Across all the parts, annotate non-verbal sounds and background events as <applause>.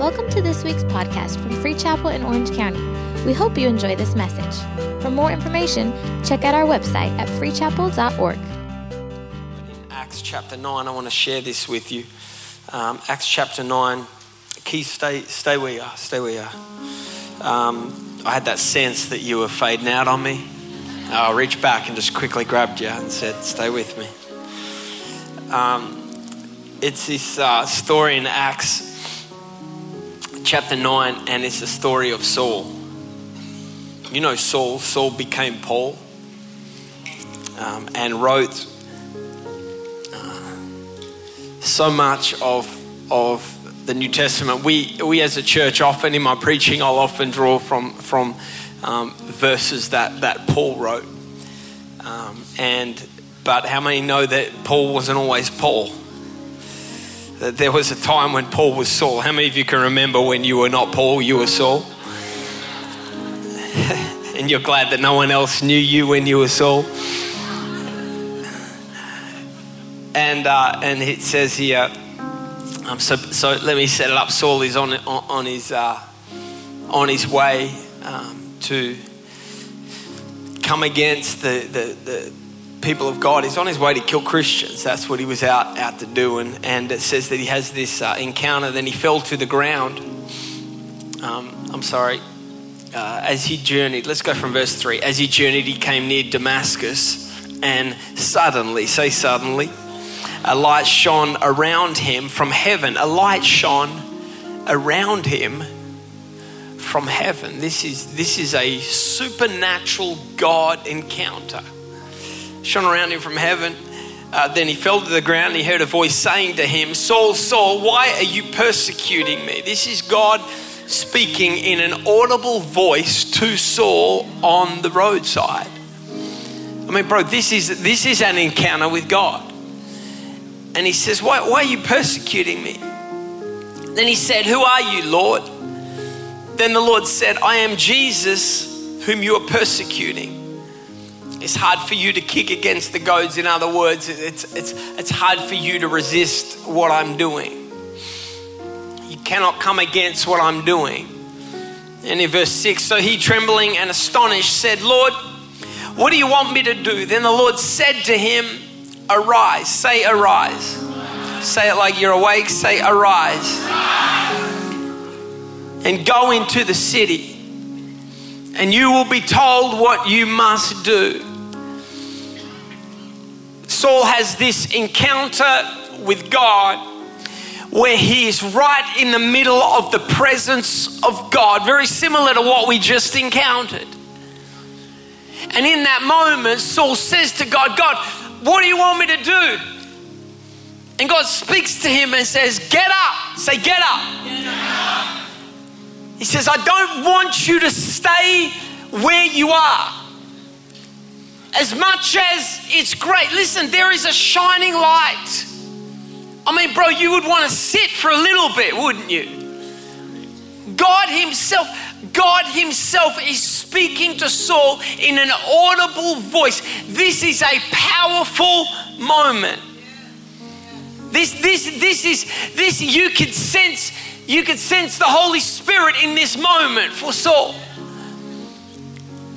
Welcome to this week's podcast from Free Chapel in Orange County. We hope you enjoy this message. For more information, check out our website at freechapel.org. In Acts chapter 9, I want to share this with you. Um, Acts chapter 9. Keith, stay, stay where you are. Stay where you are. Um, I had that sense that you were fading out on me. I reached back and just quickly grabbed you and said, Stay with me. Um, it's this uh, story in Acts chapter 9, and it's the story of Saul. You know Saul. Saul became Paul um, and wrote uh, so much of, of the New Testament. We, we as a church, often in my preaching, I'll often draw from, from um, verses that, that Paul wrote. Um, and but how many know that Paul wasn't always Paul? There was a time when Paul was Saul. How many of you can remember when you were not Paul, you were Saul? <laughs> and you're glad that no one else knew you when you were Saul? And, uh, and it says here, um, so, so let me set it up. Saul is on, on, his, uh, on his way um, to come against the, the people of God. He's on his way to kill Christians. That's what he was out, out to do. And, and it says that he has this uh, encounter. Then he fell to the ground. Um, I'm sorry. Uh, as he journeyed, let's go from verse 3. As he journeyed, he came near Damascus. And suddenly, say suddenly, a light shone around him from heaven. A light shone around him from heaven. This is, this is a supernatural God encounter shone around him from heaven. Uh, then he fell to the ground and he heard a voice saying to him, Saul, Saul, why are you persecuting me? This is God speaking in an audible voice to Saul on the roadside. I mean, bro, this is, this is an encounter with God. And he says, why, why are you persecuting me? Then he said, Who are you, Lord? Then the Lord said, I am Jesus whom you are persecuting. It's hard for you to kick against the goads. In other words, it's, it's, it's hard for you to resist what I'm doing. You cannot come against what I'm doing. And in verse 6, so he, trembling and astonished, said, Lord, what do you want me to do? Then the Lord said to him, Arise. Say, Arise. Say it like you're awake. Say, Arise. And go into the city, and you will be told what you must do. Saul has this encounter with God where he is right in the middle of the presence of God, very similar to what we just encountered. And in that moment, Saul says to God, God, what do you want me to do? And God speaks to him and says, Get up. Say, Get up. Get up. He says, I don't want you to stay where you are as much as it's great, listen, there is a shining light. I mean, bro, you would want to sit for a little bit, wouldn't you? God Himself, God Himself is speaking to Saul in an audible voice. This is a powerful moment. This, this, this is, this, you could sense, you could sense the Holy Spirit in this moment for Saul.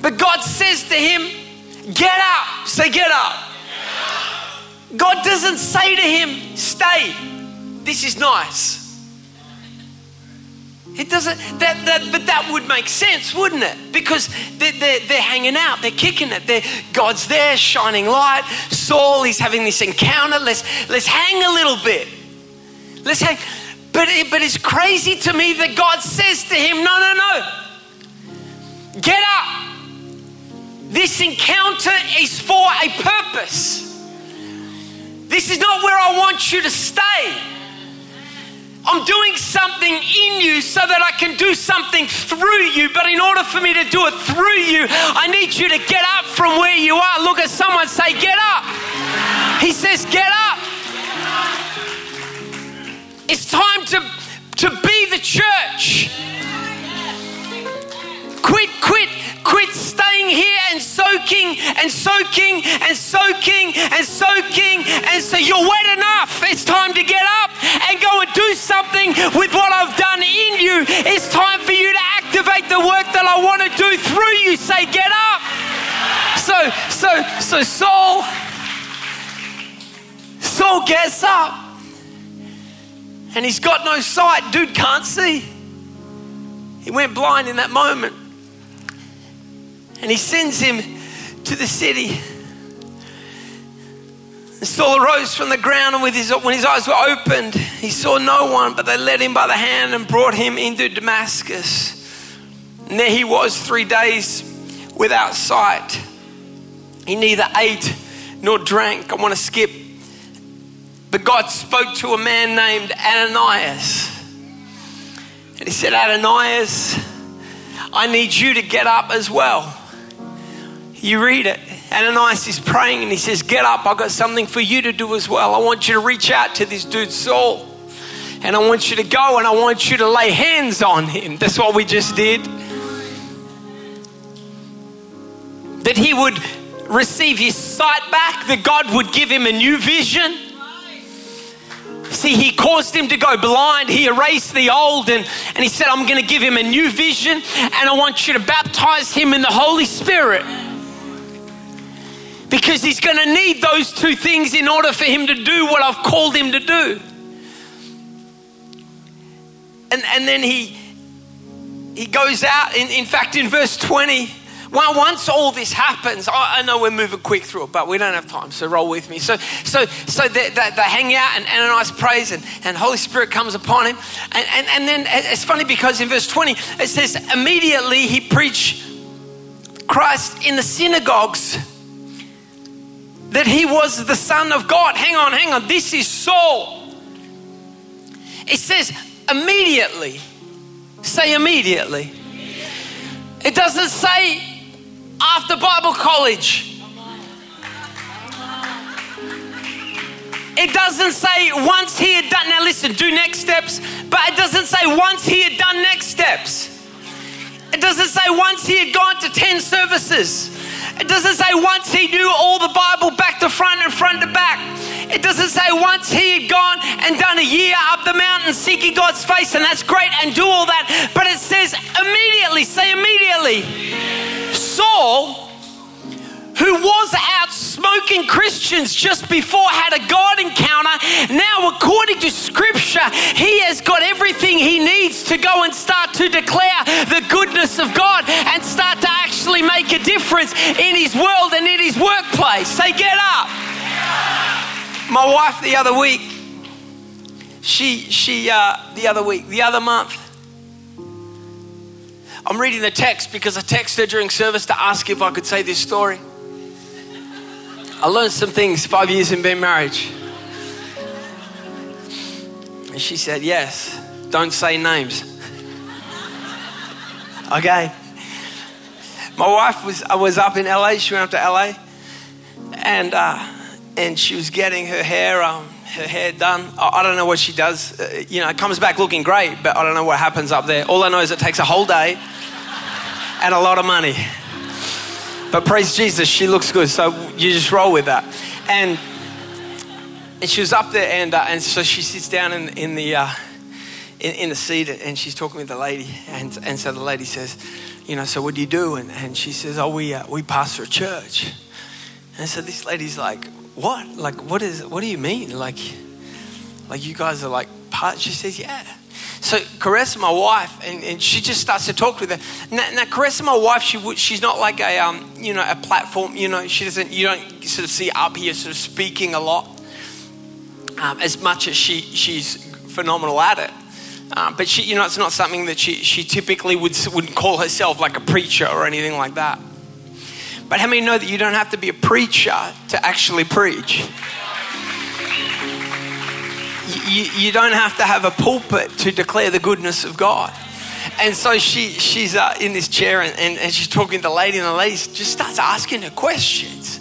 But God says to him, Get up. Say, get up. God doesn't say to him, stay. This is nice. It doesn't, that, that, but that would make sense, wouldn't it? Because they're, they're, they're hanging out, they're kicking it. They're, God's there, shining light. Saul is having this encounter. Let's, let's hang a little bit. Let's hang. But, it, but it's crazy to me that God says to him, no, no, no. Get up. This encounter is for a purpose. This is not where I want you to stay. I'm doing something in you so that I can do something through you. But in order for me to do it through you, I need you to get up from where you are. Look at someone, say, Get up. He says, Get up. It's time to, to be the church. soaking and soaking and soaking and soaking. And so you're wet enough. It's time to get up and go and do something with what I've done in you. It's time for you to activate the work that I want to do through you. Say, get up. So, so, so Saul, Saul gets up and he's got no sight. Dude can't see. He went blind in that moment. And he sends him to the city. And Saul arose from the ground, and his, when his eyes were opened, he saw no one, but they led him by the hand and brought him into Damascus. And there he was three days without sight. He neither ate nor drank. I want to skip. But God spoke to a man named Ananias. And he said, Ananias, I need you to get up as well. You read it. Ananias is praying and he says, Get up, I've got something for you to do as well. I want you to reach out to this dude, Saul. And I want you to go and I want you to lay hands on him. That's what we just did. That he would receive his sight back, that God would give him a new vision. See, he caused him to go blind. He erased the old and, and he said, I'm going to give him a new vision and I want you to baptize him in the Holy Spirit because he's going to need those two things in order for him to do what I've called him to do. And, and then he, he goes out, in, in fact, in verse 20, well, once all this happens, I, I, know we're moving quick through it, but we don't have time, so roll with me. So, so, so they, they, they hang out, and Ananias prays, and, and Holy Spirit comes upon him. And, and, and then it's funny because in verse 20, it says, immediately he preached Christ in the synagogues that he was the Son of God. Hang on, hang on. This is Saul. It says immediately. Say immediately. It doesn't say after Bible college. It doesn't say once he had done, now listen, do next steps, but it doesn't say once he had done next steps. It doesn't say once he had gone to 10 services. It doesn't say once he knew all the Bible back to front and front to back. It doesn't say once he had gone and done a year up the mountain seeking God's face, and that's great, and do all that. But it says immediately, say immediately. Saul, who was out smoking Christians just before had a God encounter. Now, according to Scripture, he has got everything he needs to go and start to declare the goodness of God and start to actually make a difference in his world and in his workplace. Say, get up. My wife the other week, she, she, uh, the other week, the other month, I'm reading the text because I texted her during service to ask if I could say this story. I learned some things five years in being marriage. And she said, Yes, don't say names. <laughs> okay. My wife was, I was up in LA. She went up to LA. And, uh, and she was getting her hair, um, her hair done. I, I don't know what she does. Uh, you know, it comes back looking great, but I don't know what happens up there. All I know is it takes a whole day and a lot of money. But praise Jesus, she looks good. So you just roll with that. And, and she was up there, and, uh, and so she sits down in, in the. Uh, in, in, the seat and she's talking with the lady and, and so the lady says you know so what do you do and, and she says oh we, uh, we pastor a church and so this lady's like what like what is what do you mean like like you guys are like part she says yeah so Carissa, my wife, and, and she just starts to talk with her. Now, now my wife, she she's not like a um, you know a platform. You know, she doesn't. You don't sort of see up here sort of speaking a lot um, as much as she she's phenomenal at it. Um, but she, you know, it's not something that she she typically would would call herself like a preacher or anything like that. But how many know that you don't have to be a preacher to actually preach? You, don't have to have a pulpit to declare the goodness of God. And so she, she's uh, in this chair and, and, and she's talking to the lady, and the lady just starts asking her questions.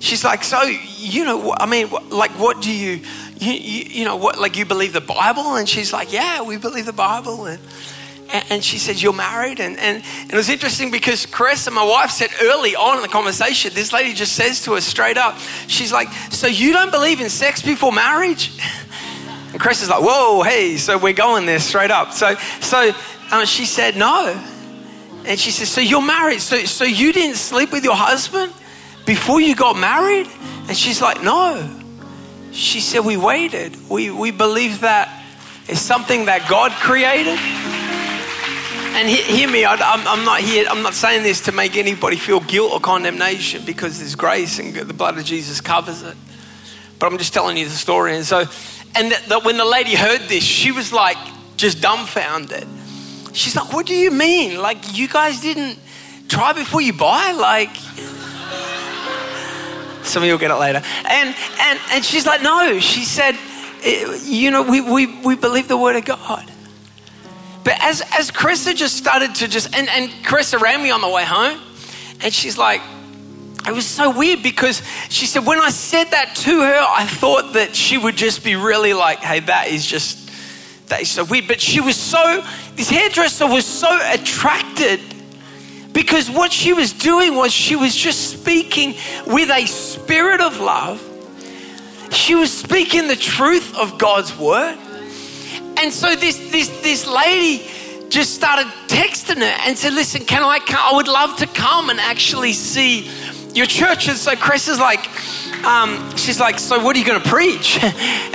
She's like, So, you know, I mean, like, what do you, you, you, know, what, like, you believe the Bible? And she's like, Yeah, we believe the Bible. And, and she said, You're married? And, and, and, it was interesting because and my wife said early on in the conversation, this lady just says to us straight up, She's like, So you don't believe in sex before marriage? <laughs> Chris is like, whoa, hey, so we're going there straight up. So, so um, she said no. And she says, So you're married? So, so you didn't sleep with your husband before you got married? And she's like, No. She said, We waited. We, we believe that it's something that God created. And he, hear me, I, I'm, I'm not here, I'm not saying this to make anybody feel guilt or condemnation because there's grace and the blood of Jesus covers it. But I'm just telling you the story. And so, and that, that when the lady heard this, she was like just dumbfounded. She's like, What do you mean? Like, you guys didn't try before you buy? Like, <laughs> some of you will get it later. And, and, and she's like, No. She said, eh, You know, we, we, we believe the word of God. But as, as Carissa just started to just, and, and Carissa ran me on the way home, and she's like, it was so weird because she said, when I said that to her, I thought that she would just be really like, hey, that is just, that is so weird. But she was so, this hairdresser was so attracted because what she was doing was she was just speaking with a spirit of love. She was speaking the truth of God's word. And so this, this, this lady just started texting her and said, listen, can I come? I would love to come and actually see your church. is so Chris is like, um, she's like, so what are you going to preach? <laughs>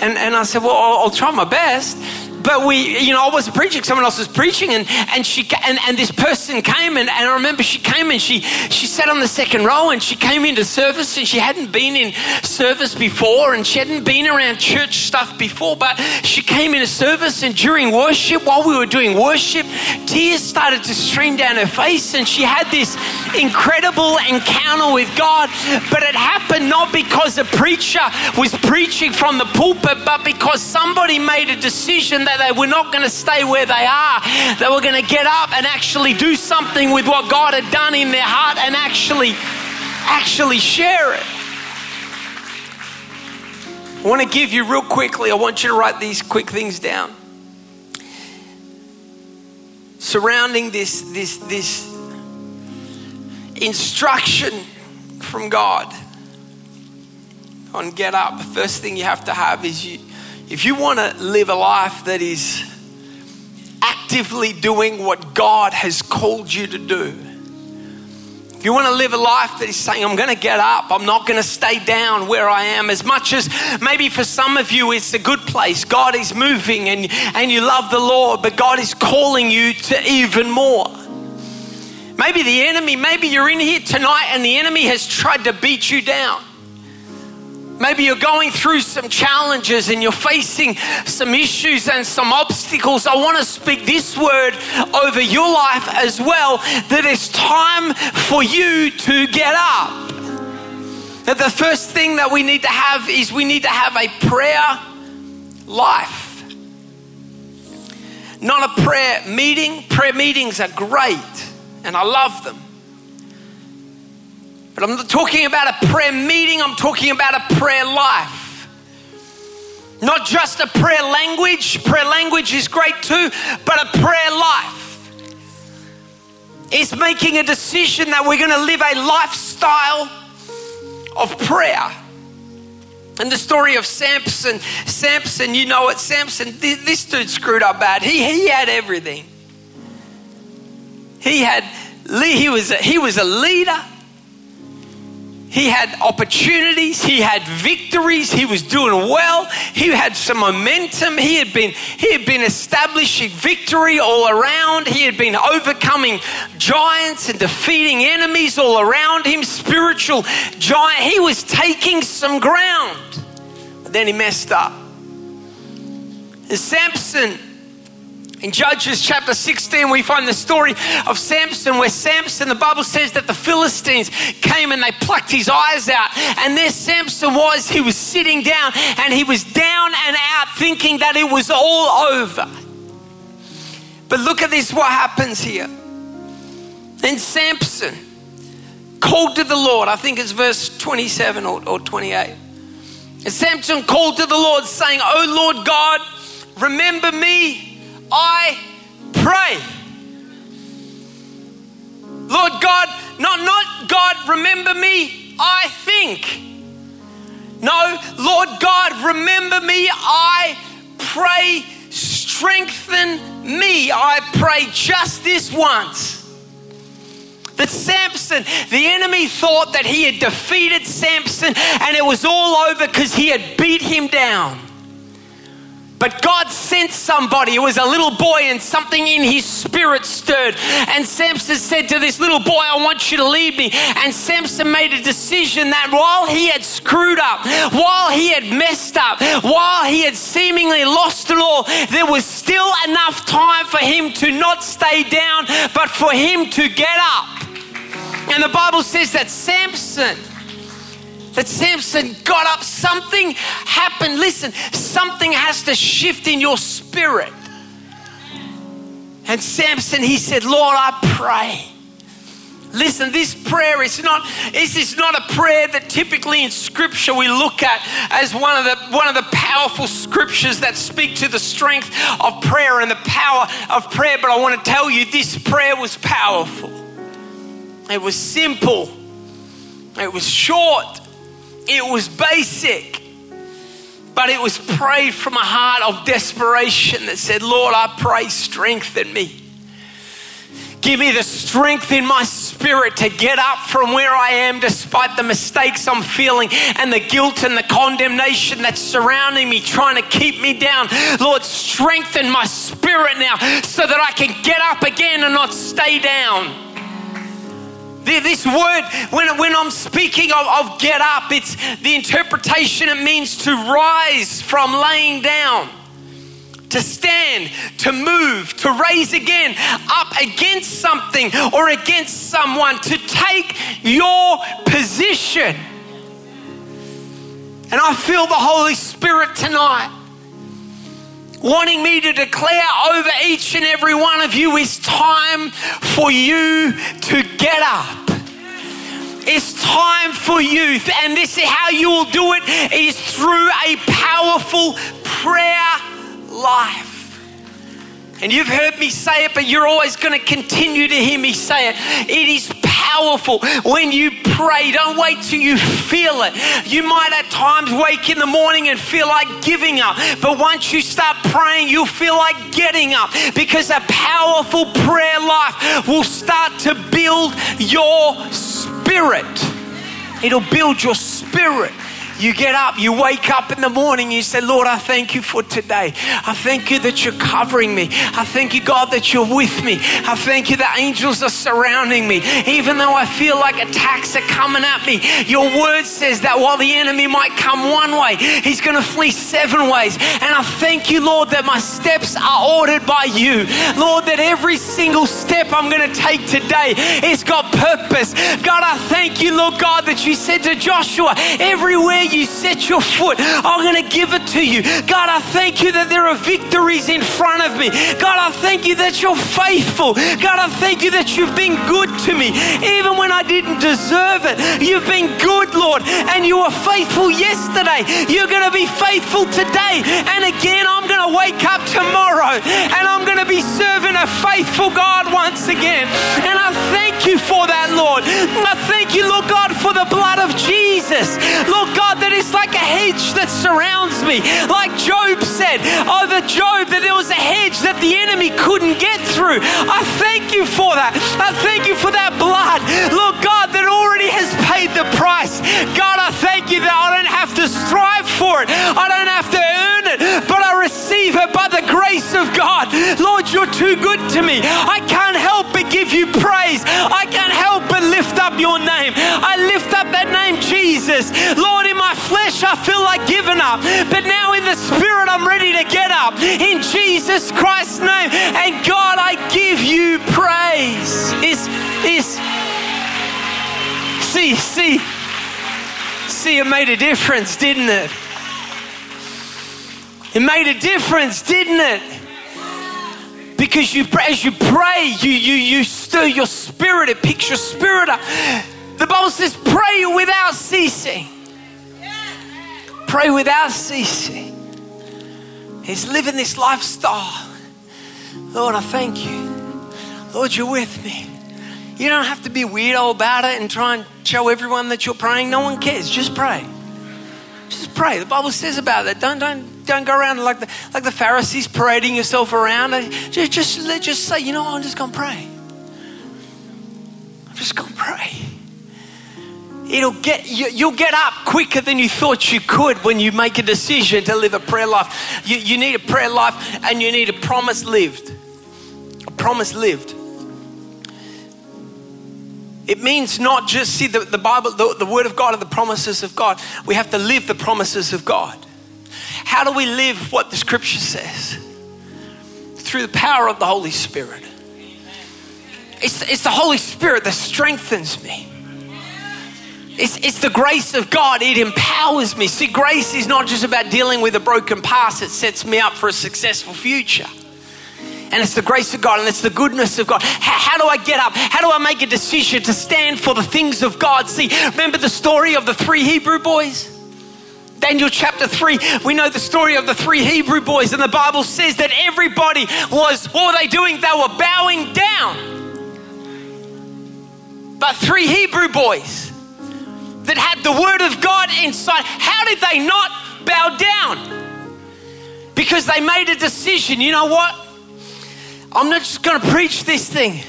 And, and I said, well, I'll, I'll try my best but we, you know, I wasn't preaching, someone else was preaching, and, and she and, and this person came and, and I remember she came and she she sat on the second row and she came into service and she hadn't been in service before and she hadn't been around church stuff before, but she came into service and during worship, while we were doing worship, tears started to stream down her face and she had this incredible encounter with God. But it happened not because a preacher was preaching from the pulpit, but because somebody made a decision that that they were not going to stay where they are. They were going to get up and actually do something with what God had done in their heart and actually, actually share it. I want to give you real quickly, I want you to write these quick things down. Surrounding this, this, this instruction from God on get up, the first thing you have to have is you if you want to live a life that is actively doing what God has called you to do, if you want to live a life that is saying, I'm going to get up, I'm not going to stay down where I am, as much as maybe for some of you it's a good place, God is moving and, and you love the Lord, but God is calling you to even more. Maybe the enemy, maybe you're in here tonight and the enemy has tried to beat you down. Maybe you're going through some challenges and you're facing some issues and some obstacles. I want to speak this word over your life as well that it's time for you to get up. That the first thing that we need to have is we need to have a prayer life. Not a prayer meeting. Prayer meetings are great and I love them. But I'm not talking about a prayer meeting, I'm talking about a prayer life. Not just a prayer language, prayer language is great too, but a prayer life. Is making a decision that we're going to live a lifestyle of prayer. And the story of Samson, Samson, you know it, Samson, this dude screwed up bad. He, he had everything. He had, he was, a, he was a leader. He had opportunities, he had victories, he was doing well, he had some momentum, he had been he had been establishing victory all around, he had been overcoming giants and defeating enemies all around him, spiritual giant. He was taking some ground. But then he messed up. And Samson in Judges chapter 16, we find the story of Samson, where Samson, the Bible says that the Philistines came and they plucked his eyes out. And there Samson was, he was sitting down and he was down and out thinking that it was all over. But look at this, what happens here. Then Samson called to the Lord, I think it's verse 27 or, or 28. And Samson called to the Lord, saying, Oh Lord God, remember me I pray. Lord God, not, not God, remember me, I think. No, Lord God, remember me, I pray, strengthen me. I pray just this once. That Samson, the enemy thought that he had defeated Samson and it was all over because he had beat him down. But God sent somebody. It was a little boy, and something in his spirit stirred. And Samson said to this little boy, I want you to lead me. And Samson made a decision that while he had screwed up, while he had messed up, while he had seemingly lost it all, there was still enough time for him to not stay down, but for him to get up. And the Bible says that Samson that Samson got up, something happened. Listen, something has to shift in your spirit. And Samson, he said, Lord, I pray. Listen, this prayer is not, this is not a prayer that typically in scripture we look at as one of the one of the powerful scriptures that speak to the strength of prayer and the power of prayer. But I want to tell you this prayer was powerful. It was simple. It was short. It was basic, but it was prayed from a heart of desperation that said, Lord, I pray, strengthen me. Give me the strength in my spirit to get up from where I am despite the mistakes I'm feeling and the guilt and the condemnation that's surrounding me, trying to keep me down. Lord, strengthen my spirit now so that I can get up again and not stay down. This word, when, when I'm speaking of, of get up, it's the interpretation it means to rise from laying down to stand, to move, to raise again, up against something or against someone, to take your position. And I feel the Holy Spirit tonight wanting me to declare over each and every one of you is time for you to get up. It's time for youth, and this is how you will do it is through a powerful prayer life. And you've heard me say it, but you're always going to continue to hear me say it. It is powerful when you pray. Don't wait till you feel it. You might at times wake in the morning and feel like giving up, but once you start praying, you'll feel like getting up because a powerful prayer life will start to build your spirit. It'll build your spirit. You get up, you wake up in the morning, you say, Lord, I thank you for today. I thank you that you're covering me. I thank you, God, that you're with me. I thank you that angels are surrounding me. Even though I feel like attacks are coming at me, your word says that while the enemy might come one way, he's going to flee seven ways. And I thank you, Lord, that my steps are ordered by you. Lord, that every single step I'm going to take today has got purpose. God, I thank you, Lord God, that you said to Joshua, everywhere you set your foot, I'm going to give it to you. God, I thank you that there are victories in front of me. God, I thank you that you're faithful. God, I thank you that you've been good to me. Even when I didn't deserve it, you've been good, Lord. And you were faithful yesterday. You're going to be faithful today. And again, I'm going to wake up tomorrow and I'm going to be serving a faithful God once again. And I thank you for that, Lord. I thank you, Lord God, for the blood of Jesus. Lord God, God, that is like a hedge that surrounds me. Like Job said over Job, that there was a hedge that the enemy couldn't get through. I thank you for that. I thank you for that blood, Lord God, that already has paid the price. God, I thank you that I don't have to strive for it, I don't have to earn it, but I receive it by the grace of God. Lord, you're too good to me. I can't help but give you praise. I can't help but lift up your name. I Jesus. Lord, in my flesh, I feel like giving up. But now in the spirit, I'm ready to get up. In Jesus Christ's name. And God, I give you praise. Is, is, see, see, see, it made a difference, didn't it? It made a difference, didn't it? Because you, as you pray, you, you, you stir your spirit, it picks your spirit up. The Bible says, pray without ceasing. Pray without ceasing. He's living this lifestyle. Lord, I thank you. Lord, you're with me. You don't have to be weirdo about it and try and show everyone that you're praying. No one cares. Just pray. Just pray. The Bible says about that. Don't don't don't go around like the like the Pharisees parading yourself around. Uh, just just just say, you know, I'm just gonna pray. I'm just gonna pray. It'll get you, you'll get up quicker than you thought you could when you make a decision to live a prayer life. You, you need a prayer life and you need a promise lived. A promise lived. It means not just see the, the Bible, the, the Word of God, and the promises of God. We have to live the promises of God. How do we live what the Scripture says? Through the power of the Holy Spirit. It's, it's the Holy Spirit that strengthens me. It's, it's the grace of God. It empowers me. See, grace is not just about dealing with a broken past, it sets me up for a successful future. And it's the grace of God and it's the goodness of God. How, how, do I get up? How do I make a decision to stand for the things of God? See, remember the story of the three Hebrew boys? Daniel chapter 3, we know the story of the three Hebrew boys, and the Bible says that everybody was, what were they doing? They were bowing down. But three Hebrew boys that had the word of God inside, how did they not bow down? Because they made a decision. You know what? I'm not just going to preach this thing.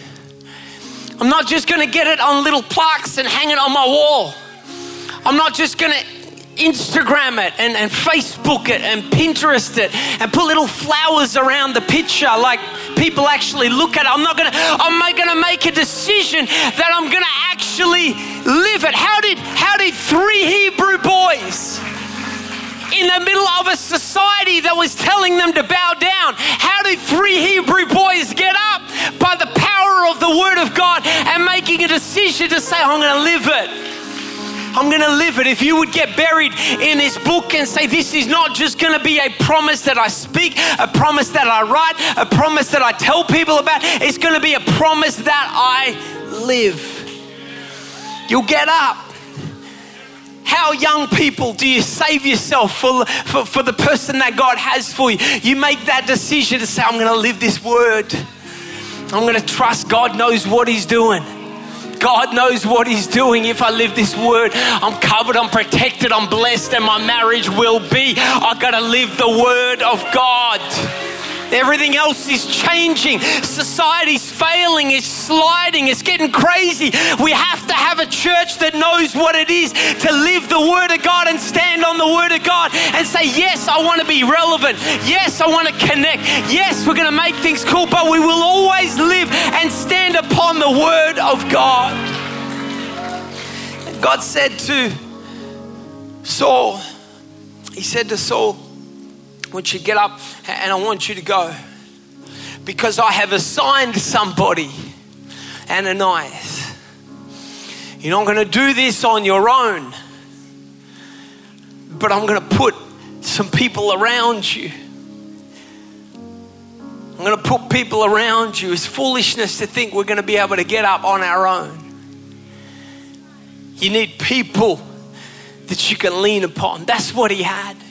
I'm not just going to get it on little plaques and hang it on my wall. I'm not just going to Instagram it and, and Facebook it and Pinterest it and put little flowers around the picture like people actually look at it. I'm not gonna, I'm gonna make a decision that I'm gonna actually live it. How did how did three Hebrew boys in the middle of a society that was telling them to bow down, how did three Hebrew boys get up? By the power of the word of God and making a decision to say, I'm gonna live it. I'm going to live it. If you would get buried in this book and say, This is not just going to be a promise that I speak, a promise that I write, a promise that I tell people about, it's going to be a promise that I live. You'll get up. How young people do you save yourself for, for, for the person that God has for you? You make that decision to say, I'm going to live this word. I'm going to trust God knows what He's doing. God knows what He's doing. If I live this word, I'm covered, I'm protected, I'm blessed, and my marriage will be. I gotta live the word of God. Everything else is changing. Society's failing, it's sliding, it's getting crazy. We have to have a church that knows what it is to live the Word of God and stand on the Word of God and say, Yes, I want to be relevant. Yes, I want to connect. Yes, we're going to make things cool, but we will always live and stand upon the Word of God. God said to Saul, He said to Saul, want you to get up and I want you to go. Because I have assigned somebody, Ananias. You're not going to do this on your own, but I'm going to put some people around you. I'm going to put people around you. It's foolishness to think we're going to be able to get up on our own. You need people that you can lean upon. That's what he had.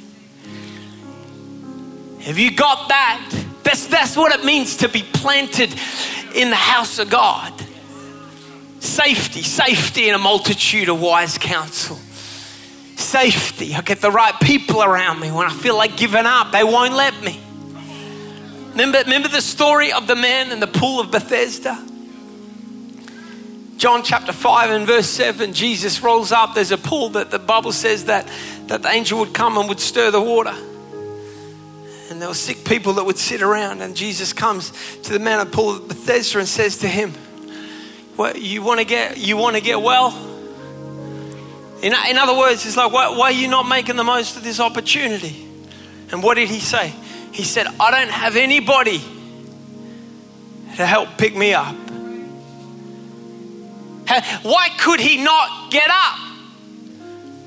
Have you got that? That's, that's what it means to be planted in the house of God. Safety, safety in a multitude of wise counsel. Safety. I get the right people around me. When I feel like giving up, they won't let me. Remember, remember the story of the man in the pool of Bethesda? John chapter 5 and verse 7, Jesus rolls up. There's a pool that the Bible says that, that the angel would come and would stir the water and there were sick people that would sit around. And Jesus comes to the man of pool of Bethesda and says to him, "What you want to get? You want to get well?" In, in other words, it's like, why, why are you not making the most of this opportunity? And what did he say? He said, I don't have anybody to help pick me up. Why could he not get up?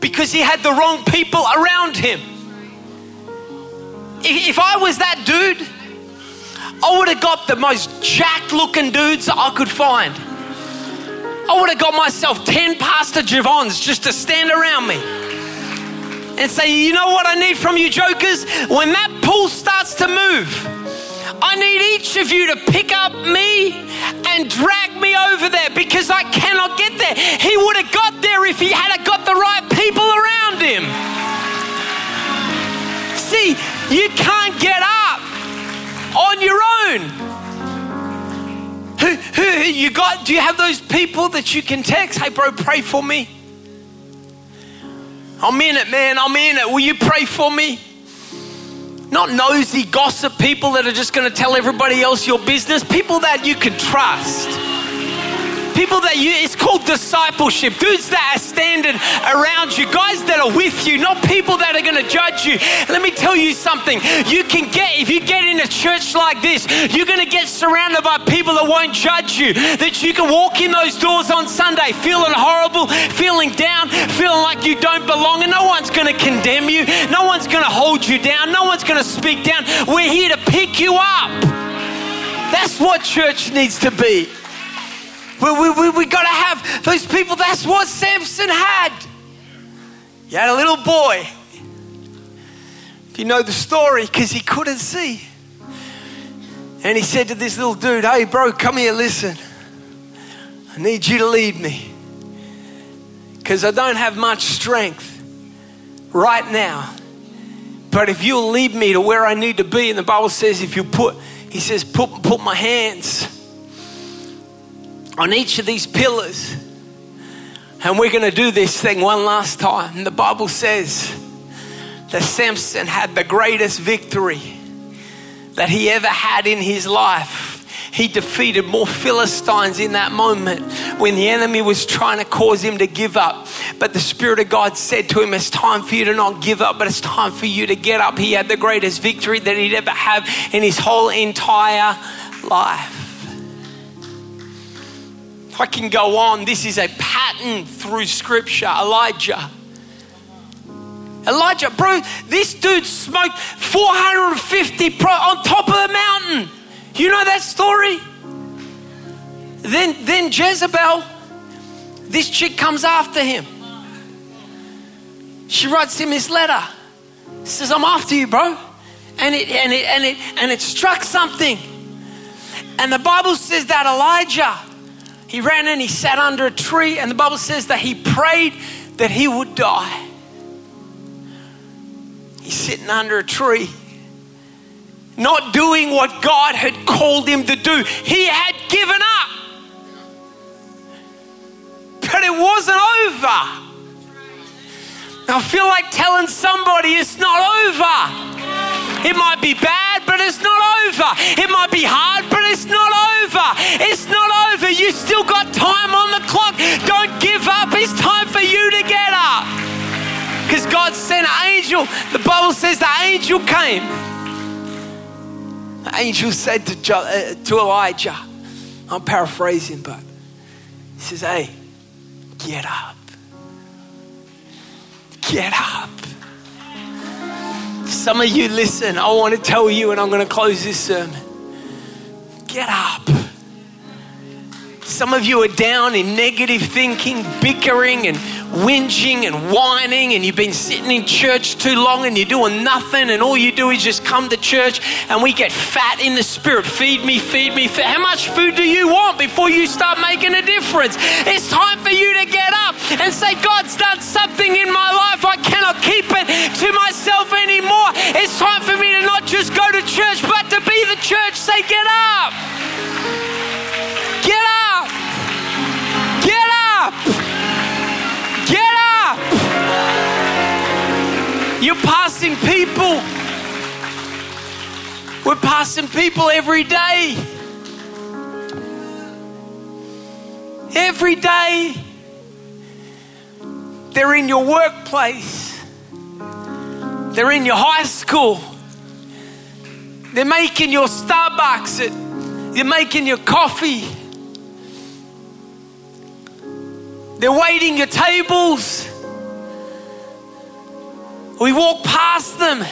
Because he had the wrong people around him if I was that dude, I would have got the most jacked looking dudes I could find. I would have got myself 10 Pastor Javons just to stand around me and say, you know what I need from you, jokers? When that pool starts to move, I need each of you to pick up me and drag me over there because I cannot get there. He would have got there if he had got the right people around him. You can't get up on your own. Who, who, You got, do you have those people that you can text? Hey, bro, pray for me. I'm in it, man. I'm in it. Will you pray for me? Not nosy gossip people that are just going to tell everybody else your business. People that you can trust people that you, it's called discipleship. Dudes that are standing around you, guys that are with you, not people that are going to judge you. Let me tell you something. You can get, if you get in a church like this, you're going to get surrounded by people that won't judge you. That you can walk in those doors on Sunday feeling horrible, feeling down, feeling like you don't belong, and no one's going to condemn you. No one's going to hold you down. No one's going to speak down. We're here to pick you up. That's what church needs to be. We, we, we, we got to have those people. That's what Samson had. He had a little boy. If you know the story, because he couldn't see. And he said to this little dude, Hey, bro, come here, listen. I need you to lead me. Because I don't have much strength right now. But if you'll lead me to where I need to be, and the Bible says, if you put, he says, put, put my hands on each of these pillars. And we're going to do this thing one last time. The Bible says that Samson had the greatest victory that he ever had in his life. He defeated more Philistines in that moment when the enemy was trying to cause him to give up. But the Spirit of God said to him, It's time for you to not give up, but it's time for you to get up. He had the greatest victory that he'd ever have in his whole entire life. I can go on. This is a pattern through scripture. Elijah. Elijah, bro, this dude smoked 450 pro on top of the mountain. You know that story? Then, then Jezebel, this chick comes after him. She writes him this letter. Says, I'm after you, bro. And it and it and it and it struck something. And the Bible says that Elijah he ran and he sat under a tree, and the Bible says that he prayed that he would die. He's sitting under a tree, not doing what God had called him to do. He had given up. But it wasn't over. I feel like telling somebody it's not over. It might be bad, but it's not over. It might be hard, but it's not over. It's not over. You still got time on the clock. Don't give up. It's time for you to get up. Because God sent an angel. The Bible says the angel came. The angel said to, jo- uh, to Elijah, I'm paraphrasing, but he says, Hey, get up. Get up. Some of you listen, I want to tell you, and I'm going to close this sermon. Get up. Some of you are down in negative thinking, bickering, and whinging and whining, and you've been sitting in church too long and you're doing nothing, and all you do is just come to church and we get fat in the spirit. Feed me, feed me. How much food do you want before you start making a difference? It's time for you to get up and say, God's done something in my life. I cannot keep it to myself anymore. It's time for me to not just go to church, but to be the church. Say, get up. You're passing people. We're passing people every day. Every day. They're in your workplace. They're in your high school. They're making your Starbucks. They're making your coffee. They're waiting your tables. We walk past them.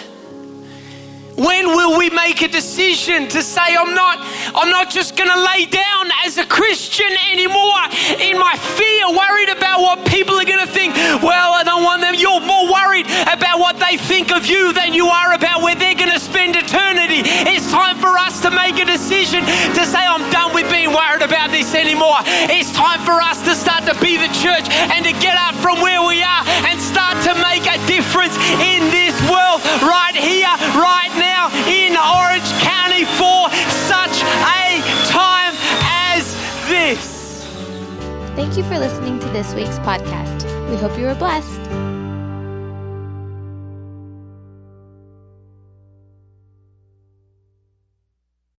When will we make a decision to say I'm not I'm not just going to lay down as a Christian anymore in my fear worried about what people are going to think. Well, I don't want them. You're more worried about what they think of you than you are about where they're going to spend eternity. It's time for us to make a decision to say I'm done with being worried about this anymore. It's time for us to start to be the church and to get out from where we are and start to make a difference in this world right here, right now in Orange County for such a time as this. Thank you for listening to this week's podcast. We hope you were blessed.